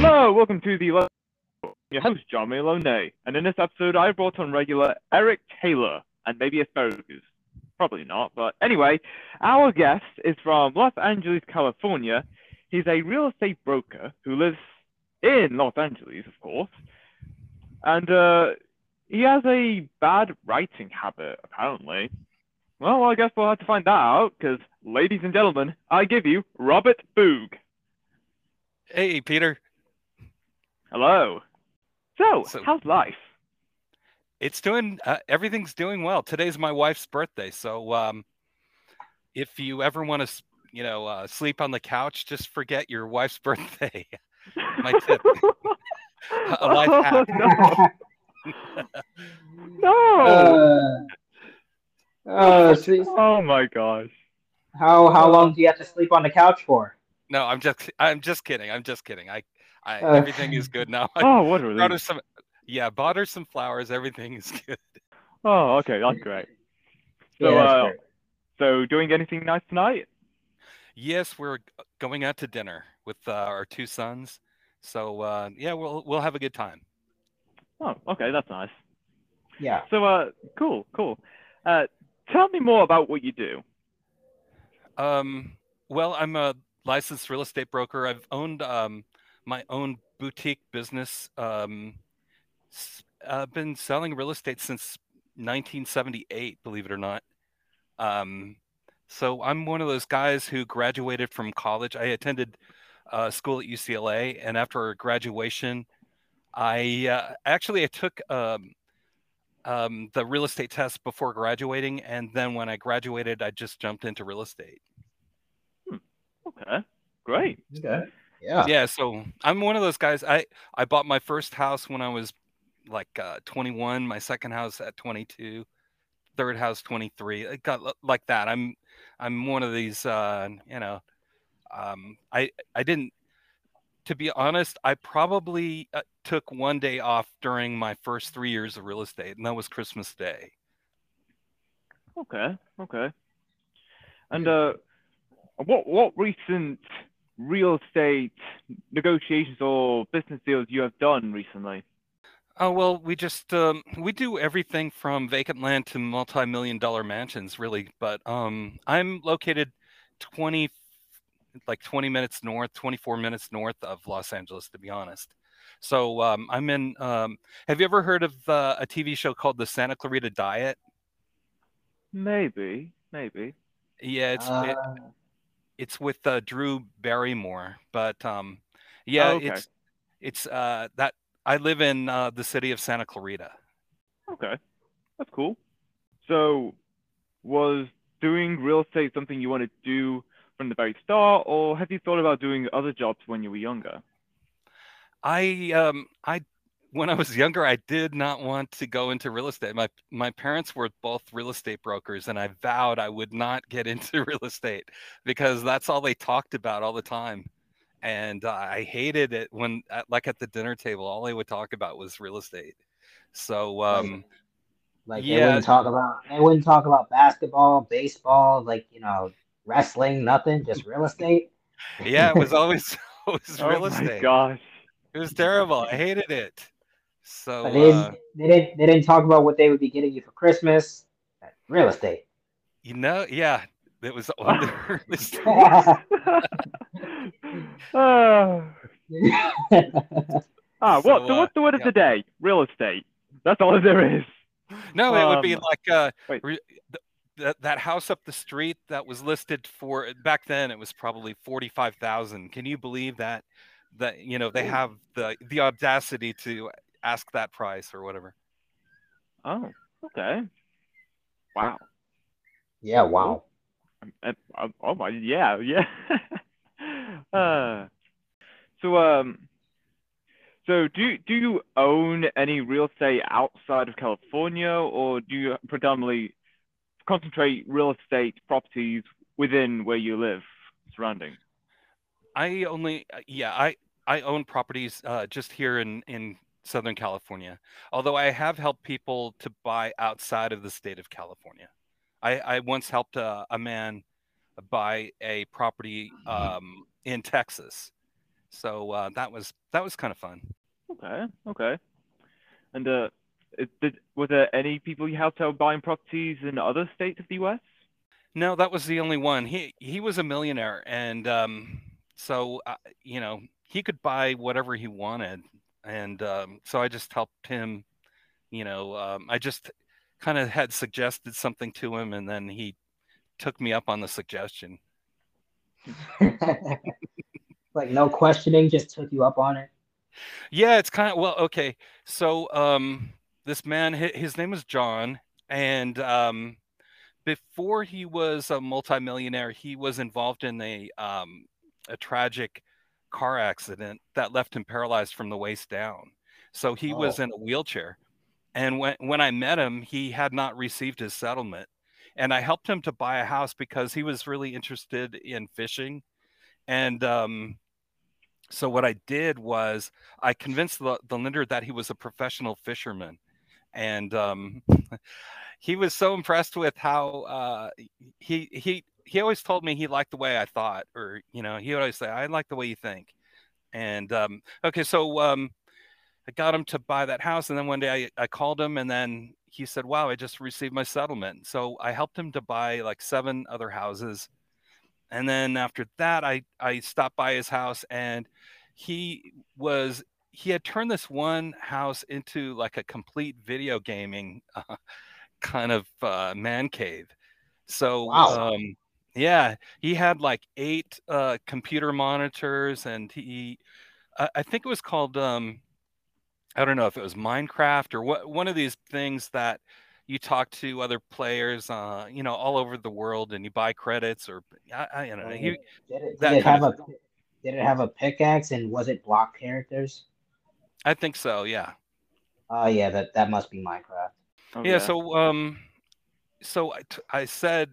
Hello, welcome to the your host John Malone, and in this episode I brought on regular Eric Taylor and maybe asparagus. Probably not, but anyway, our guest is from Los Angeles, California. He's a real estate broker who lives in Los Angeles, of course, and uh, he has a bad writing habit, apparently. Well, I guess we'll have to find that out, because, ladies and gentlemen, I give you Robert Boog. Hey, Peter. Hello. So, So- how's life? It's doing uh, everything's doing well. Today's my wife's birthday, so um, if you ever want to, you know, uh, sleep on the couch, just forget your wife's birthday. My tip. A life hack. no. no. Uh, uh, so oh my gosh. how how long do you have to sleep on the couch for? No, I'm just I'm just kidding. I'm just kidding. I, I Uh. everything is good now. I Oh, what a brought her some, yeah, bought her some flowers. Everything is good. Oh, okay, that's great. So, Yeah, that's uh, great. so doing anything nice tonight? Yes, we're going out to dinner with uh, our two sons. So uh, yeah, we'll we'll have a good time. Oh, okay, that's nice. yeah. So, uh, cool, cool. Uh, tell me more about what you do. Um, well, I'm a licensed real estate broker. I've owned um, my own boutique business. Um, s- I've been selling real estate since 1978, believe it or not. Um, so I'm one of those guys who graduated from college. I attended uh, school at UCLA, and after graduation, I uh, actually I took um, um, the real estate test before graduating, and then when I graduated, I just jumped into real estate. Okay, great. Okay. Yeah. yeah so i'm one of those guys i i bought my first house when i was like uh 21 my second house at 22 third house 23 it got like that i'm i'm one of these uh you know um i i didn't to be honest i probably uh, took one day off during my first three years of real estate and that was christmas day Okay, okay. And uh, what what recent real estate negotiations or business deals you have done recently? Oh well, we just um, we do everything from vacant land to multi-million dollar mansions, really. But um, I'm located 20, like 20 minutes north, 24 minutes north of Los Angeles, to be honest. So um, I'm in. Um, have you ever heard of uh, a TV show called The Santa Clarita Diet? Maybe, maybe. Yeah, it's it, Uh, it's with uh, Drew Barrymore. But um, yeah, Oh, okay. it's it's uh, that I live in uh, the city of Santa Clarita. Okay, that's cool. So, was doing real estate something you wanted to do from the very start, or have you thought about doing other jobs when you were younger? I um I when I was younger I did not want to go into real estate. My my parents were both real estate brokers and I vowed I would not get into real estate because that's all they talked about all the time. And uh, I hated it when at, like at the dinner table all they would talk about was real estate. So um like they yeah. wouldn't talk about they wouldn't talk about basketball, baseball, like you know, wrestling, nothing, just real estate. yeah, it was always it was Oh real my estate. gosh. It was terrible. I hated it. So But they, uh, didn't, they didn't they didn't talk about what they would be getting you for Christmas. Real estate. you know, yeah, it was on the. Ah, ah, what? So, So, uh, what's the word of the day? Real estate. That's all there is. No, it would be Um, like uh, re- th- that that house up the street that was listed for back then. It was probably forty five thousand. Can you believe that? That you know they have the the audacity to ask that price or whatever. Oh, okay. Wow. yeah, wow. Uh, oh my, yeah, yeah. uh, so, um, so do you, do you own any real estate outside of California, or do you predominantly concentrate real estate properties within where you live, surrounding? I only uh, yeah I I own properties uh, just here in in Southern California. Although I have helped people to buy outside of the state of California. I, I once helped a, a man buy a property um, in Texas, So uh, that was that was kind of fun. Okay, okay. And uh, it- did were there any people you helped out buying properties in other states of the U.S.? No, that was the only one. He he was a millionaire, and um, so uh, you know he could buy whatever he wanted, and um, so I just helped him. You know, um, I just kind of had suggested something to him, and then he took me up on the suggestion. like no questioning, just took you up on it. Yeah, it's kind of well, okay. So um, this man, his name was John, and um, before he was a multimillionaire, he was involved in a um, a tragic car accident that left him paralyzed from the waist down. So he was Oh. in a wheelchair. And when when I met him, he had not received his settlement. And I helped him to buy a house because he was really interested in fishing. And um, so what I did was I convinced the, the lender that he was a professional fisherman. And um, he was so impressed with how uh, he he he always told me he liked the way I thought, or you know, he would always say, "I like the way you think." And um, okay, so um, I got him to buy that house, and then one day I, I called him, and then he said, "Wow, I just received my settlement." So I helped him to buy like seven other houses, and then after that, I I stopped by his house, and he was he had turned this one house into like a complete video gaming uh, kind of uh, man cave. So Wow. um, yeah, he had like eight uh, computer monitors, and he I, I think it was called um, I don't know if it was Minecraft or what one of these things that you talk to other players, uh, you know, all over the world, and you buy credits or I, I don't know. He, Did it, did it kind have a did it have a pickaxe and was it block characters? I think so, yeah. Oh yeah, that that must be Minecraft. Oh, yeah, so um so I, t- I said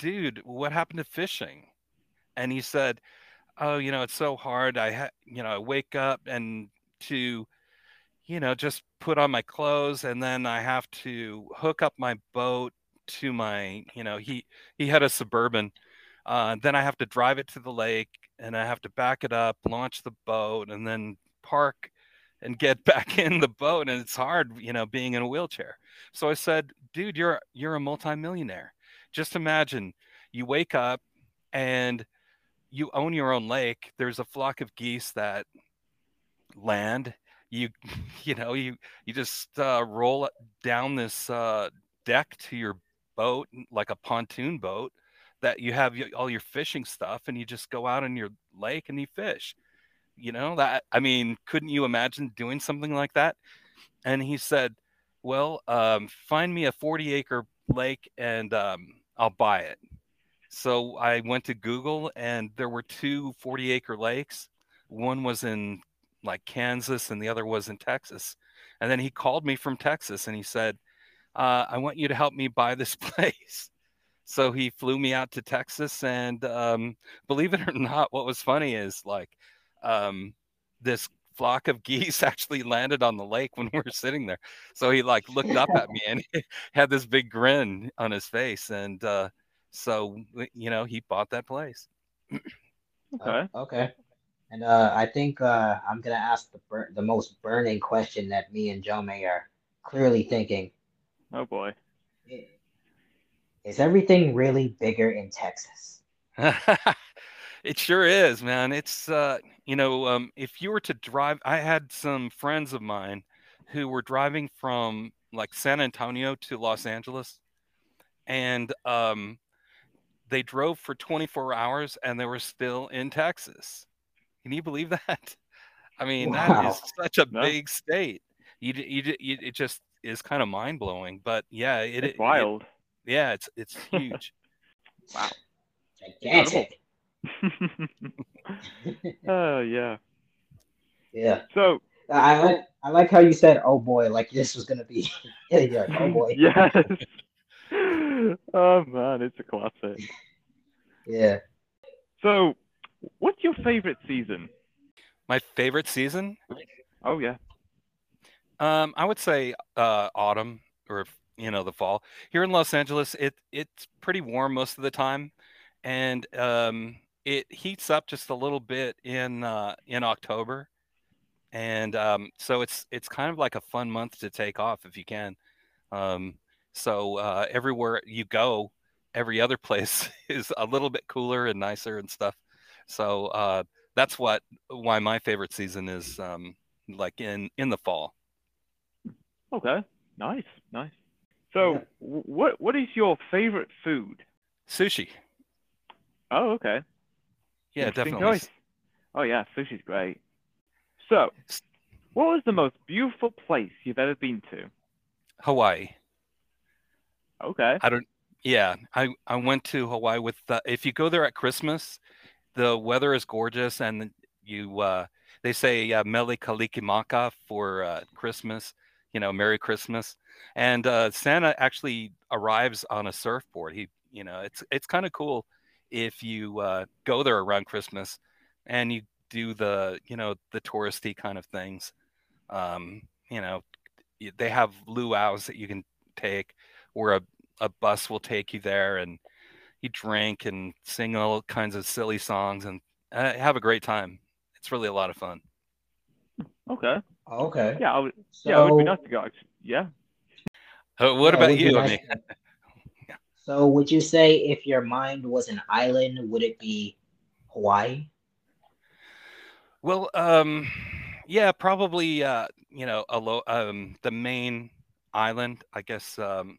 dude what happened to fishing? And he said oh you know it's so hard. I ha- you know i wake up and to you know just put on my clothes and then i have to hook up my boat to my you know he he had a suburban uh, then i have to drive it to the lake and i have to back it up launch the boat and then park and get back in the boat and it's hard you know being in a wheelchair. So i said dude you're you're a multimillionaire just imagine you wake up and you own your own lake. There's a flock of geese that land. You you know you you just uh, roll down this uh, deck to your boat like a pontoon boat that you have all your fishing stuff and you just go out in your lake and you fish. You know that i mean couldn't you imagine doing something like that? And he said well um, find me a 40 acre lake and um, i'll buy it. So i went to google and there were two 40 acre lakes. One was in like kansas and the other was in texas. And then he called me from texas and he said uh, i want you to help me buy this place. So he flew me out to texas and um, believe it or not what was funny is like um, this flock of geese actually landed on the lake when we were sitting there. So he like looked up at me and he had this big grin on his face. And uh, so, you know, he bought that place. Okay. Uh, okay. And uh, I think uh, I'm gonna ask the bur- the most burning question that me and Jamie are clearly thinking. Oh boy. Is everything really bigger in Texas? It sure is, man. It's, uh, you know, um, if you were to drive, I had some friends of mine who were driving from like San Antonio to Los Angeles and um, they drove for 24 hours and they were still in Texas. Can you believe that? I mean, that Wow. is such a No. big state. You, d- you, you, it just is kind of mind blowing, but yeah, it, It's it- wild. yeah, it's it's huge. Wow. Gigantic. Oh yeah. Yeah. So I I like I like how you said, "Oh boy," like this was gonna be. You're like, "Oh boy." yes. Oh man, it's a classic. Yeah. So, what's your favorite season? My favorite season, Oh yeah. um, I would say uh, autumn or you know the fall. Here in Los Angeles, it it's pretty warm most of the time, and um, it heats up just a little bit in uh, in October, and um, so it's it's kind of like a fun month to take off if you can. Um, so uh, everywhere you go, every other place is a little bit cooler and nicer and stuff. So uh, that's what why my favorite season is um, like in in the fall. Okay, nice, nice. So, Yeah. what what is your favorite food? Sushi, Oh, okay. Yeah, Interesting definitely. choice. Oh yeah, sushi's great. So, what was the most beautiful place you've ever been to? Hawaii. Okay. I don't. Yeah, I I went to Hawaii with. The, if you go there at Christmas, the weather is gorgeous, and you uh, they say uh, Mele Kalikimaka for uh, Christmas. You know, Merry Christmas, and uh, Santa actually arrives on a surfboard. He, you know, it's it's kind of cool if you uh, go there around Christmas, and you do the you know the touristy kind of things. Um, you know, they have luau's that you can take, or a a bus will take you there and you drink and sing all kinds of silly songs and uh, have a great time. It's really a lot of fun. Okay. Okay. Yeah, I would, So, yeah, it would be nice to go. Yeah. Uh, what yeah, about you? I nice mean, to- So would you say if your mind was an island, would it be Hawaii? well, um, yeah, probably. Uh, you know, a um, the main island. I guess um,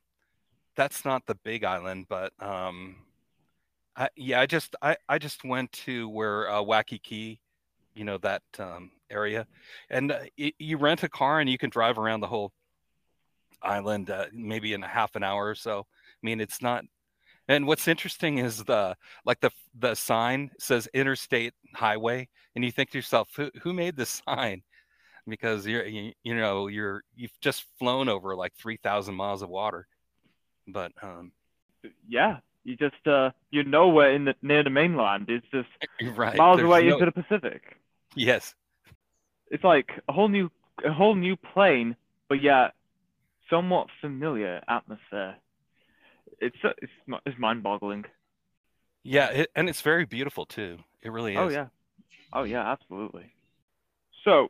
that's not the big island, but um, I, yeah, I just I, I just went to where uh, Key, you know that um, area, and uh, y- you rent a car and you can drive around the whole island uh, maybe in a half an hour or so. I mean, it's not. And what's interesting is the like the the sign says interstate highway, and you think to yourself, who, who made this sign? Because you're you, you know you're you've just flown over like three thousand miles of water, but um, Yeah. You just uh you know where in the near the mainland. It's just right. miles there's away no- into the Pacific. yes, It's like a whole new a whole new plane, but yet somewhat familiar atmosphere. It's uh, it's it's mind-boggling. yeah, it, and it's very beautiful too. It really is. Oh yeah. Oh yeah, absolutely. So,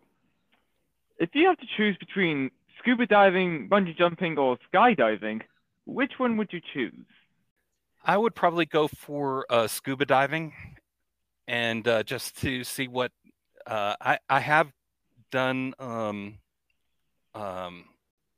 if you have to choose between scuba diving, bungee jumping, or skydiving, which one would you choose? I would probably go for uh, scuba diving, and uh, just to see what uh, I I have done. Um, um,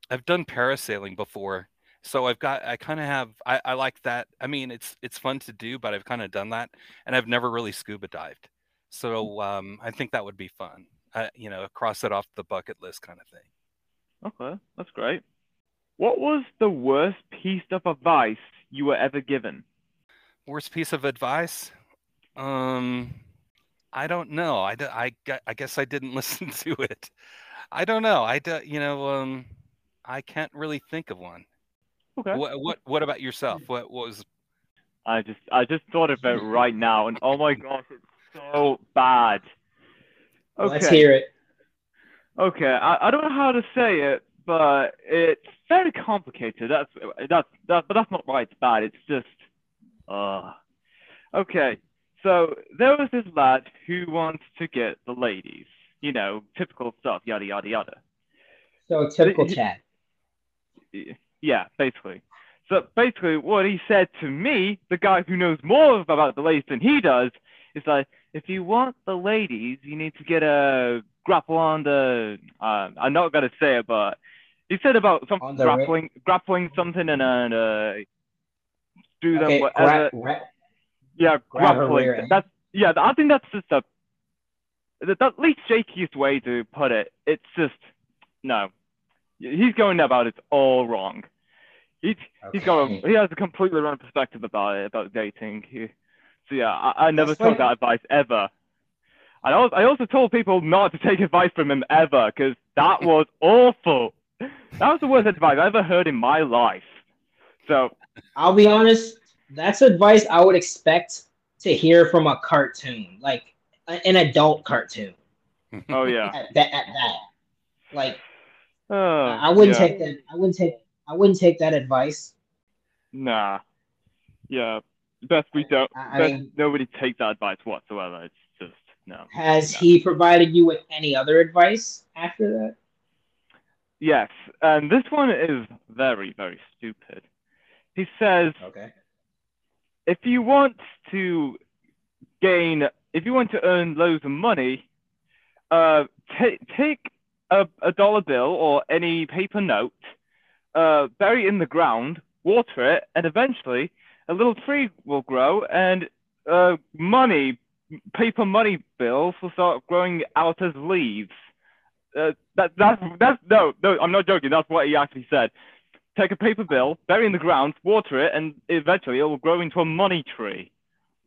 I've done parasailing before, so I've got I kind of have I, I like that. I mean, it's it's fun to do, but I've kind of done that, and I've never really scuba dived. So um, I think that would be fun. Uh, you know, cross it off the bucket list kind of thing. Okay, that's great. What was the worst piece of advice you were ever given? Worst piece of advice? Um, I don't know. i i, I guess I didn't listen to it. I don't know. I, you know, um, I can't really think of one. Okay. What, what, what about yourself? What, what was? I just I just thought of it right now, and oh my gosh, it's so bad. Okay. Let's hear it. Okay, I, I don't know how to say it, but it's very complicated. That's that's that, but that's not why it's bad. It's just, uh, okay. So there was this lad who wants to get the ladies, you know, typical stuff, yada yada yada. So typical He- Chad. Yeah, basically. So basically, what he said to me, the guy who knows more about the ladies than he does, is like, if you want the ladies, you need to get a grapple on the. Uh, I'm not gonna say it, but he said about some On the ri- grappling, grappling something and uh, do them Okay, whatever. gra- gra- yeah, grappling. That's yeah. I think that's just a the, the least shakiest way to put it. It's just no. He's going about it all wrong. He's he's got a, he has a completely wrong perspective about it about dating. He, so yeah, I, I never took that advice ever. I also, I also told people not to take advice from him ever because that was awful. That was the worst advice I ever heard in my life. So I'll be honest. That's advice I would expect to hear from a cartoon, like an adult cartoon. oh yeah, At that, at that. Like oh, I wouldn't yeah. take that. I wouldn't take. I wouldn't take that advice. Nah. Yeah. best we don't. I best mean- nobody takes that advice whatsoever. It's just no. Has No. he provided you with any other advice after that? Yes, and this one is very, very stupid. He says Okay. if you want to gain, if you want to earn loads of money, uh, ta take a, a dollar bill or any paper note, uh, bury it in the ground, water it, and eventually a little tree will grow, and uh, money, paper money bills will start growing out as leaves. Uh, that, that's, that's, no, no, I'm not joking. That's what he actually said. Take a paper bill, bury it in the ground, water it, and eventually it will grow into a money tree.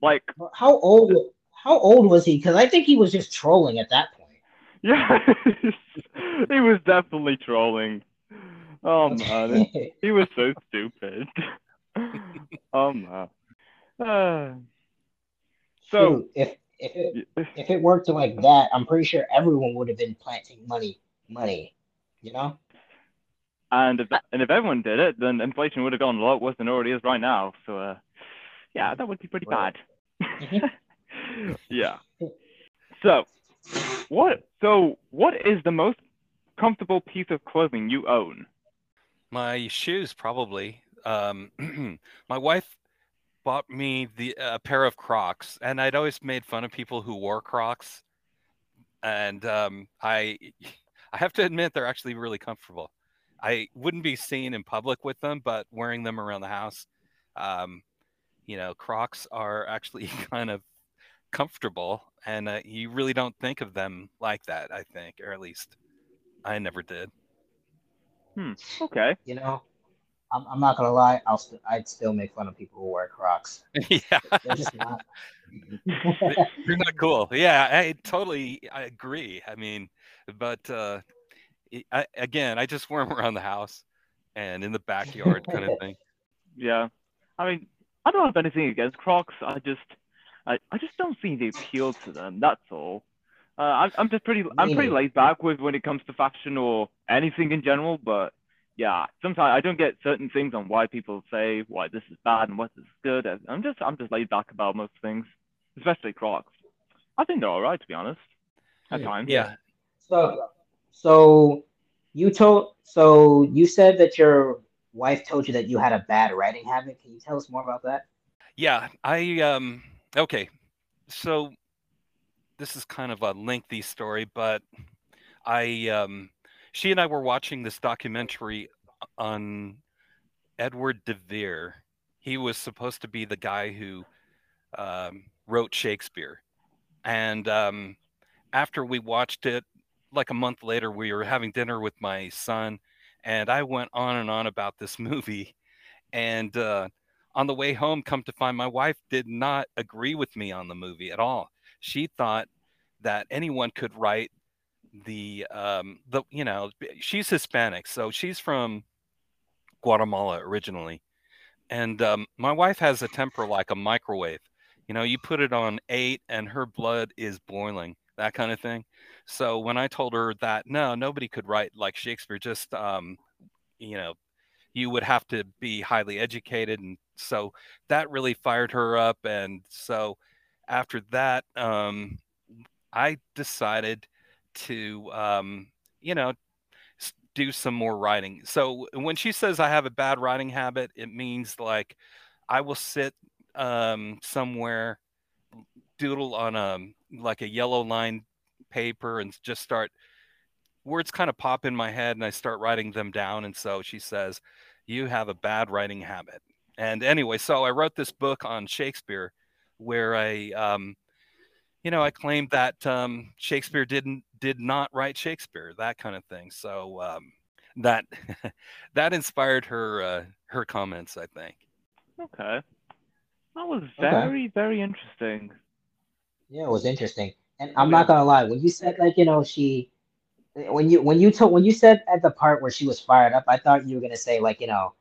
Like, How old? How old was he? Because I think he was just trolling at that point. yeah, he was definitely trolling. Oh man, he was so stupid. oh man. Uh, So- Shoot, if if it, if it worked like that, I'm pretty sure everyone would have been planting money, money. You know? and if and if everyone did it, then inflation would have gone a lot worse than it already is right now. So, uh, yeah, that would be pretty Right. bad. yeah. So, what? So, what is the most comfortable piece of clothing you own? My shoes, probably. Um, my wife bought me the a pair of Crocs, and I'd always made fun of people who wore Crocs, and um, I, I have to admit they're actually really comfortable. I wouldn't be seen in public with them, but wearing them around the house, um, you know, Crocs are actually kind of comfortable, and uh, you really don't think of them like that. I think, or at least I never did. Okay. You know? I'm, I'm not gonna lie. I'll st- I'd still make fun of people who wear Crocs. yeah. They're just not. You're not cool. Yeah, I totally I agree. I mean, but uh, I- I, again, I just wear them around the house and in the backyard kind of thing. Yeah. I mean, I don't have anything against Crocs. I just, I, I just don't see the appeal to them. That's all. Uh, I'm, I'm just pretty, I'm pretty laid back with when it comes to fashion or anything in general. But yeah, sometimes I don't get certain things on why people say why this is bad and what this is good. I'm just, I'm just laid back about most things, especially Crocs. I think they're all right to be honest. At Yeah. times. Yeah. So, so you told, so you said that your wife told you that you had a bad writing habit. Can you tell us more about that? Yeah, I um okay. So this is kind of a lengthy story, but I um she and I were watching this documentary on Edward de Vere. He was supposed to be the guy who um, wrote Shakespeare. And um, after we watched it, like a month later, we were having dinner with my son, and I went on and on about this movie. And uh, on the way home, come to find my wife did not agree with me on the movie at all. She thought that anyone could write the um the you know she's Hispanic, so she's from Guatemala originally, and um, my wife has a temper like a microwave. You know, you put it on eight, and her blood is boiling, that kind of thing. So when I told her that no, nobody could write like Shakespeare, just um, you know, you would have to be highly educated, and so that really fired her up. And so after that, um, I decided to, um, you know, do some more writing. So when she says I have a bad writing habit, it means like I will sit um, somewhere, doodle on a like a yellow line paper, and just start words kind of pop in my head, and I start writing them down. And so she says, "You have a bad writing habit." And anyway, so I wrote this book on Shakespeare, where I um, you know, I claimed that um, Shakespeare didn't did not write Shakespeare, that kind of thing. So um, that that inspired her uh, her comments, I think. Okay. That was Okay. very, very interesting. Yeah, it was interesting. And I'm not gonna lie, when you said like, you know, she when you when you told when you said at the part where she was fired up, I thought you were gonna say like, you know,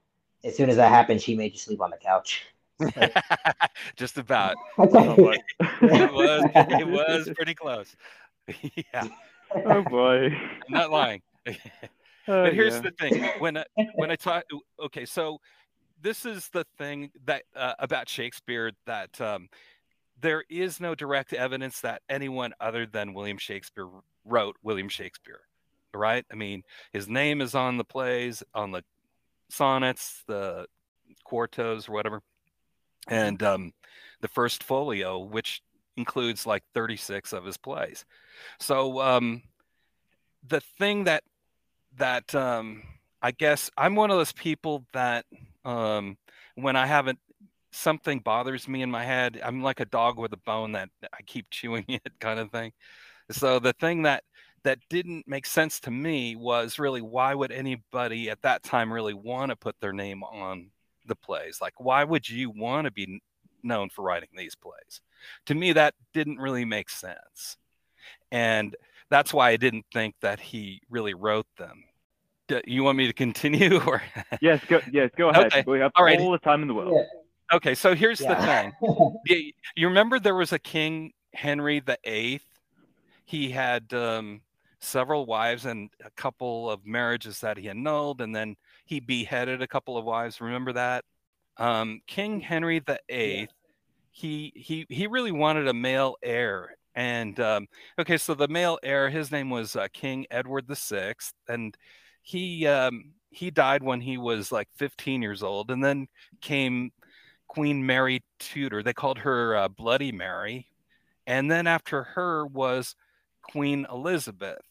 as soon as that happened, she made you sleep on the couch. Just about. Oh. It was it was pretty close. yeah, oh boy. I'm not lying. Oh, but here's yeah. the thing: when I, when I talk, okay, so this is the thing that uh, about Shakespeare that um, there is no direct evidence that anyone other than William Shakespeare wrote William Shakespeare, right? I mean, his name is on the plays, on the sonnets, the quartos, or whatever, and um, the first folio, which includes like 36 of his plays. So um, the thing that that um, I guess I'm one of those people that um, when I haven't something bothers me in my head, I'm like a dog with a bone that I keep chewing it kind of thing. So the thing that that didn't make sense to me was really why would anybody at that time really want to put their name on the plays? Like why would you want to be known for writing these plays? To me that didn't really make sense. And that's why I didn't think that he really wrote them. Do you want me to continue or yes go yes go ahead Okay. we have All right. all the time in the world Yeah. okay so here's the thing you, you remember there was a king henry the eighth he had um, several wives and a couple of marriages that he annulled and then he beheaded a couple of wives remember that um, king henry the eighth he he he really wanted a male heir and um, okay so the male heir his name was uh, king edward the sixth and he um, he died when he was like 15 years old and then came Queen Mary Tudor. They called her uh, Bloody Mary. And then after her was Queen Elizabeth.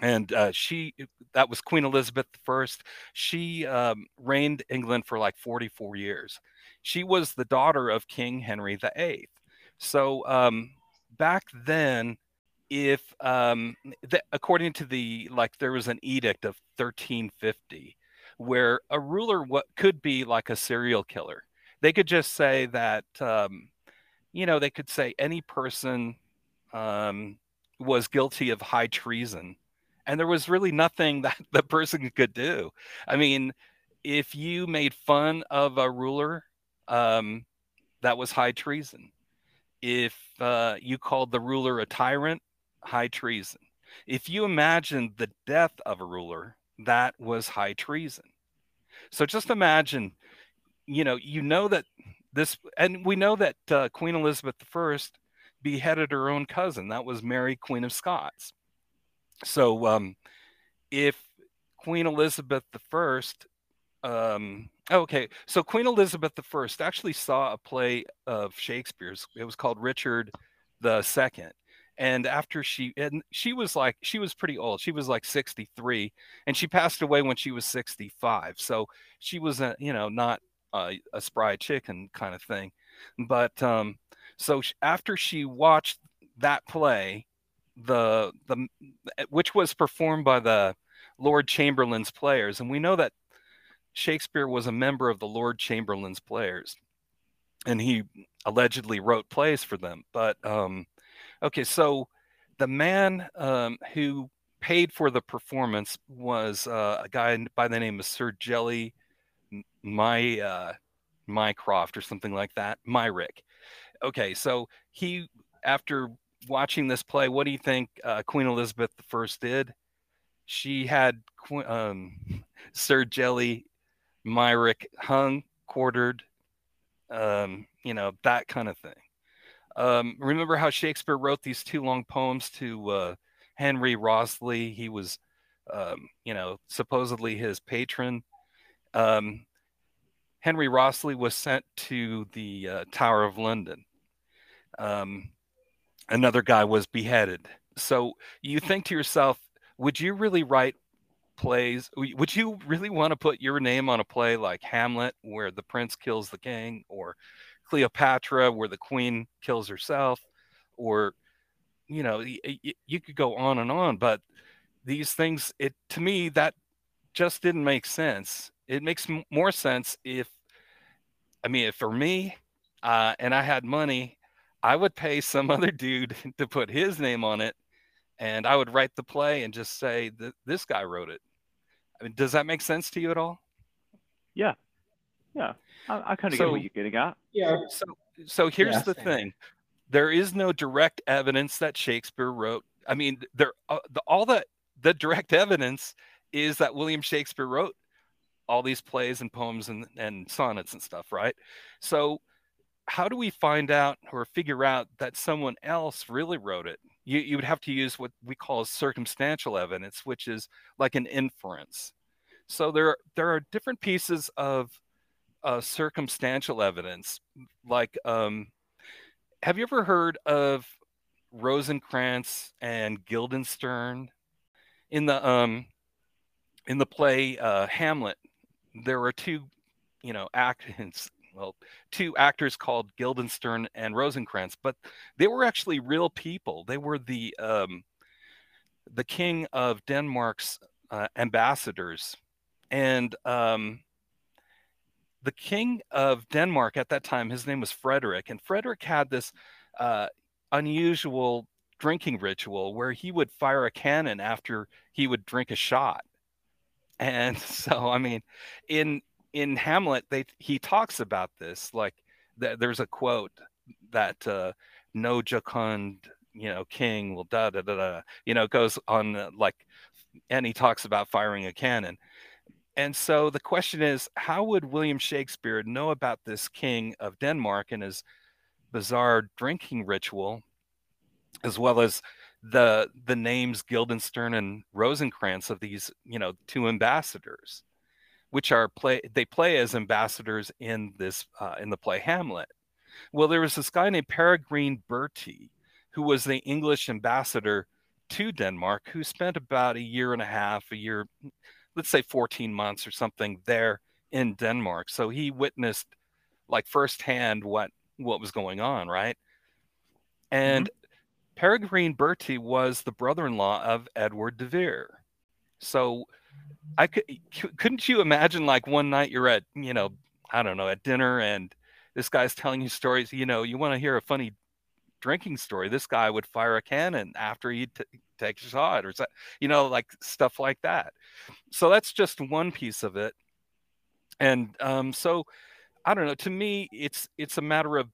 And uh, she, that was Queen Elizabeth I. She um, reigned England for like 44 years. She was the daughter of King Henry VIII. So um, back then, if um, the, according to the like, there was an edict of 1350 where a ruler what could be like a serial killer they could just say that um, you know they could say any person um, was guilty of high treason and there was really nothing that the person could do i mean if you made fun of a ruler um, that was high treason if uh, you called the ruler a tyrant high treason if you imagined the death of a ruler that was high treason so just imagine you know, you know that this, and we know that uh, Queen Elizabeth I beheaded her own cousin. That was Mary, Queen of Scots. So, um, if Queen Elizabeth I, um, okay, so Queen Elizabeth I actually saw a play of Shakespeare's. It was called Richard the Second. And after she, and she was like, she was pretty old. She was like 63, and she passed away when she was 65. So she was, a, you know, not uh, a spry chicken kind of thing. But um, so after she watched that play, the the which was performed by the Lord Chamberlain's Players, and we know that Shakespeare was a member of the Lord Chamberlain's Players, and he allegedly wrote plays for them. But um, okay, so the man um, who paid for the performance was uh, a guy by the name of Sir Gelly my uh mycroft or something like that Meyrick. Okay so he after watching this play what do you think uh, queen elizabeth i did? She had um, sir gelly meyrick hung quartered um, you know that kind of thing. Um, remember how shakespeare wrote these two long poems to uh, henry Wriothesley he was um, you know supposedly his patron. Um, Henry Wriothesley was sent to the uh, Tower of London. Um, another guy was beheaded. So you think to yourself, would you really write plays? Would you really want to put your name on a play like Hamlet, where the prince kills the king, or Cleopatra, where the queen kills herself, or you know, you, you could go on and on. But these things, it to me that just didn't make sense it makes m- more sense if i mean if for me uh, and i had money i would pay some other dude to put his name on it and i would write the play and just say that this guy wrote it I mean, does that make sense to you at all yeah yeah i, I kind of So- get what you're getting at Yeah. so so here's Yeah, the same. thing there is no direct evidence that shakespeare wrote i mean there uh, the, all the the direct evidence is that william shakespeare wrote all these plays and poems and, and sonnets and stuff, right? So, how do we find out or figure out that someone else really wrote it? You, you would have to use what we call circumstantial evidence, which is like an inference. So there, there are different pieces of uh, circumstantial evidence. Like, um, have you ever heard of Rosencrantz and Guildenstern in the um, in the play uh, Hamlet? There are two, you know, actors. Well, two actors called Guildenstern and Rosencrantz, but they were actually real people. They were the um, the king of Denmark's uh, ambassadors, and um, the king of Denmark at that time, his name was Frederick, and Frederick had this uh, unusual drinking ritual where he would fire a cannon after he would drink a shot. And so, I mean, in in Hamlet, they he talks about this. Like, th- there's a quote that uh, no jocund, you know, king will da da da da. You know, goes on uh, like, and he talks about firing a cannon. And so the question is, how would William Shakespeare know about this king of Denmark and his bizarre drinking ritual, as well as the the names Guildenstern and Rosencrantz of these, you know, two ambassadors? Which are play they play as ambassadors in this uh, in the play Hamlet. Well, there was this guy named Peregrine Bertie, who was the English ambassador to Denmark, who spent about a year and a half, a year, let's say 14 months or something there in Denmark. So he witnessed like firsthand what what was going on, right? And mm-hmm. Peregrine Bertie was the brother-in-law of Edward de Vere. So I could couldn't you imagine like one night you're at you know I don't know at dinner and this guy's telling you stories you know you want to hear a funny drinking story this guy would fire a cannon after he t- takes a shot or you know like stuff like that. So that's just one piece of it. And um, so I don't know to me it's it's a matter of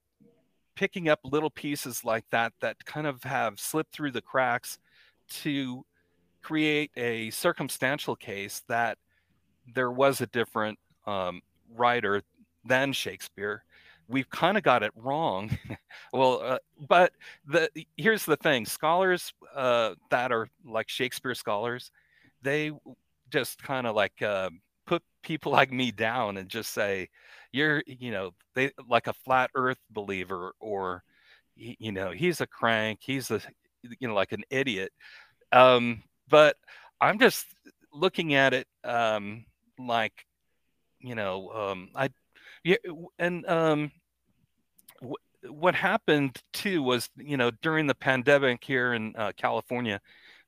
picking up little pieces like that that kind of have slipped through the cracks to create a circumstantial case that there was a different um, writer than Shakespeare. We've kind of got it wrong. well, uh, but the here's the thing: scholars uh, that are like Shakespeare scholars, they just kind of like uh, put people like me down and just say, "You're, you know, they like a flat Earth believer," or you know, he's a crank, he's a, you know, like an idiot. Um, but I'm just looking at it um, like, you know, um, I, yeah, and um, w- what happened too was, you know, during the pandemic here in uh, California,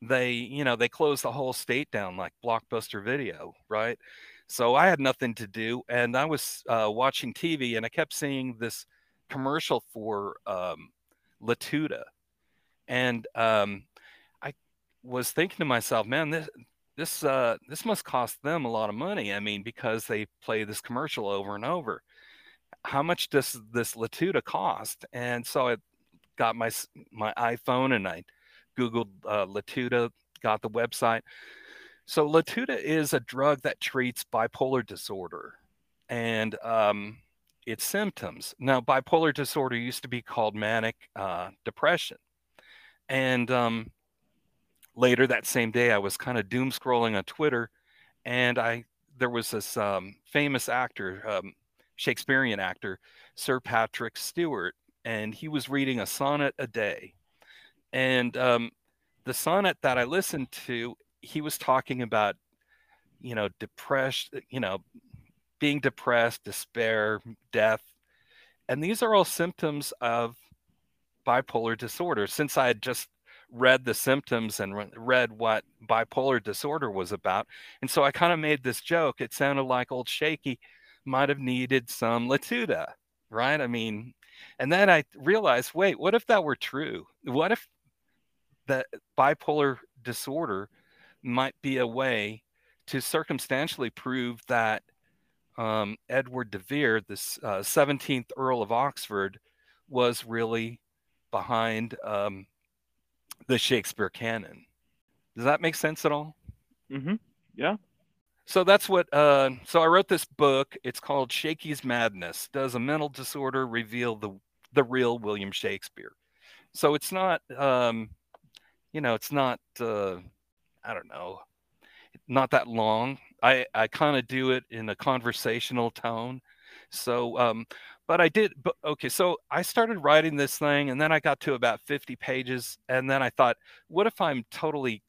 they, you know, they closed the whole state down like Blockbuster Video, right? So I had nothing to do, and I was uh, watching TV, and I kept seeing this commercial for um, Latuda, and um, was thinking to myself, man, this this uh, this must cost them a lot of money. I mean, because they play this commercial over and over. How much does this Latuda cost? And so I got my my iPhone and I googled uh, Latuda, got the website. So Latuda is a drug that treats bipolar disorder and um, its symptoms. Now, bipolar disorder used to be called manic uh, depression, and um, later that same day, I was kind of doom scrolling on Twitter, and I there was this um, famous actor, um, Shakespearean actor, Sir Patrick Stewart, and he was reading a sonnet a day, and um, the sonnet that I listened to, he was talking about, you know, depressed, you know, being depressed, despair, death, and these are all symptoms of bipolar disorder. Since I had just read the symptoms and read what bipolar disorder was about. And so I kind of made this joke. It sounded like old Shaky might have needed some Latuda, right? I mean, and then I realized, wait, what if that were true? What if the bipolar disorder might be a way to circumstantially prove that um, Edward de Vere, this uh, 17th Earl of Oxford, was really behind um, the Shakespeare canon. Does that make sense at all? Mm-hmm. Yeah. so that's what uh, so i wrote this book it's called shakey's madness does a mental disorder reveal the the real william shakespeare so it's not um you know it's not uh i don't know not that long i i kind of do it in a conversational tone so um but i did but okay so i started writing this thing and then i got to about 50 pages and then i thought what if i'm totally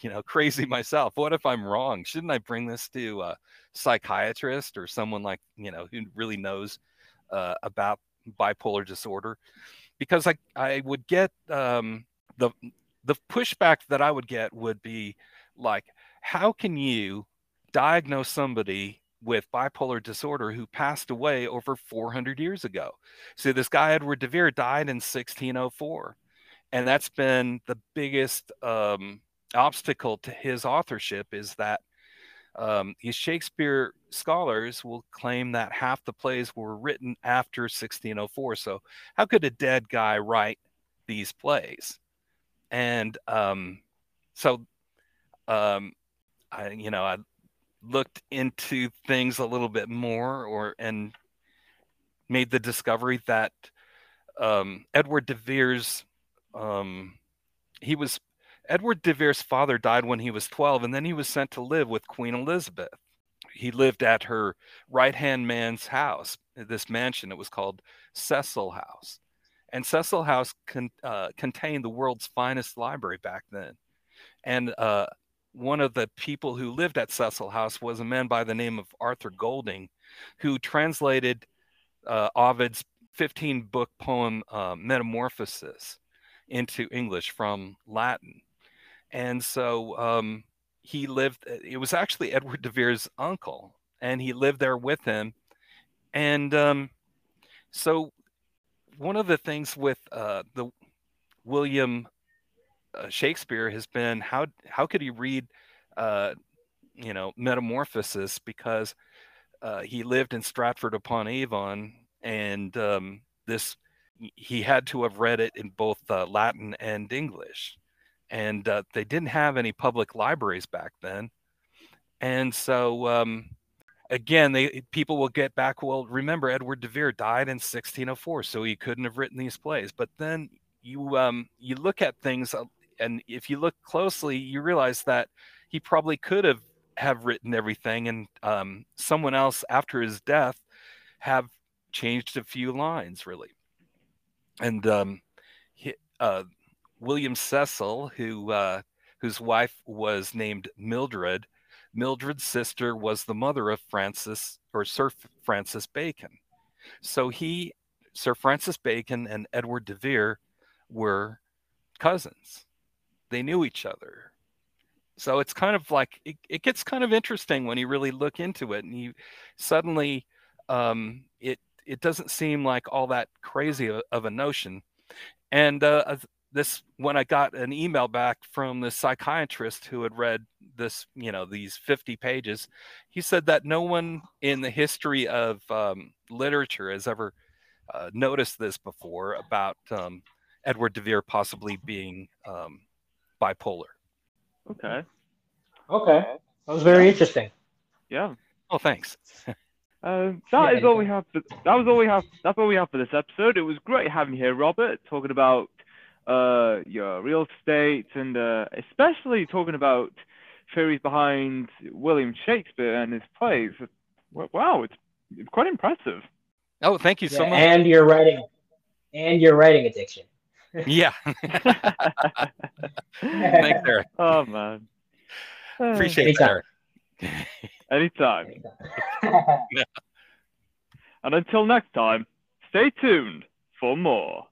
you know crazy myself? What if i'm wrong? Shouldn't i bring this to a psychiatrist or someone like you know who really knows uh, about bipolar disorder? Because i i would get um, the the pushback that i would get would be like how can you diagnose somebody with bipolar disorder who passed away over 400 years ago so this guy edward de vere died in 1604 and that's been the biggest um, obstacle to his authorship is that um, these Shakespeare scholars will claim that half the plays were written after 1604. So, how could a dead guy write these plays? And um, so, um, I, you know, I looked into things a little bit more, or and made the discovery that um, Edward de Vere's um, he was Edward de Vere's father died when he was 12, and then he was sent to live with Queen Elizabeth. He lived at her right hand man's house, this mansion. It was called Cecil House. And Cecil House con- uh, contained the world's finest library back then. And uh, one of the people who lived at Cecil House was a man by the name of Arthur Golding, who translated uh, Ovid's 15 book poem uh, Metamorphosis into English from Latin. And so um, he lived, uh, it was actually Edward de Vere's uncle, and he lived there with him. And um, so one of the things with uh, the William uh, Shakespeare has been how how could he read, uh, you know, Metamorphosis because uh, he lived in Stratford upon Avon, and um, this he had to have read it in both uh, Latin and English and uh, they didn't have any public libraries back then. And so, um, again, they people will get back. Well, remember Edward de Vere died in 1604, so he couldn't have written these plays. But then you um, you look at things, and if you look closely, you realize that he probably could have have written everything, and um, someone else after his death have changed a few lines, really. And um, he, uh, William Cecil, who uh, whose wife was named Mildred. Mildred's sister was the mother of Francis or Sir Francis Bacon. So he, Sir Francis Bacon and Edward de Vere were cousins. They knew each other. So it's kind of like it, it gets kind of interesting when you really look into it, and you suddenly um, it it doesn't seem like all that crazy of, of a notion. And uh, this when I got an email back from the psychiatrist who had read this, you know, these 50 pages, he said that no one in the history of um, literature has ever uh, noticed this before about um, Edward de Vere possibly being um, bipolar. Okay. Okay. That was very interesting. Yeah. Oh, thanks. Uh, that Yeah, is all we have. For, that was all we have. That's all we have for this episode. It was great having you here, Robert, talking about uh, your real estate and uh, especially talking about theories behind William Shakespeare and his plays. Wow, it's quite impressive. Oh, thank you so Yeah, much. and your writing, and your writing addiction. Yeah. Thanks, Eric. oh man. Appreciate it, Anytime. Eric. Anytime. And until next time, stay tuned for more.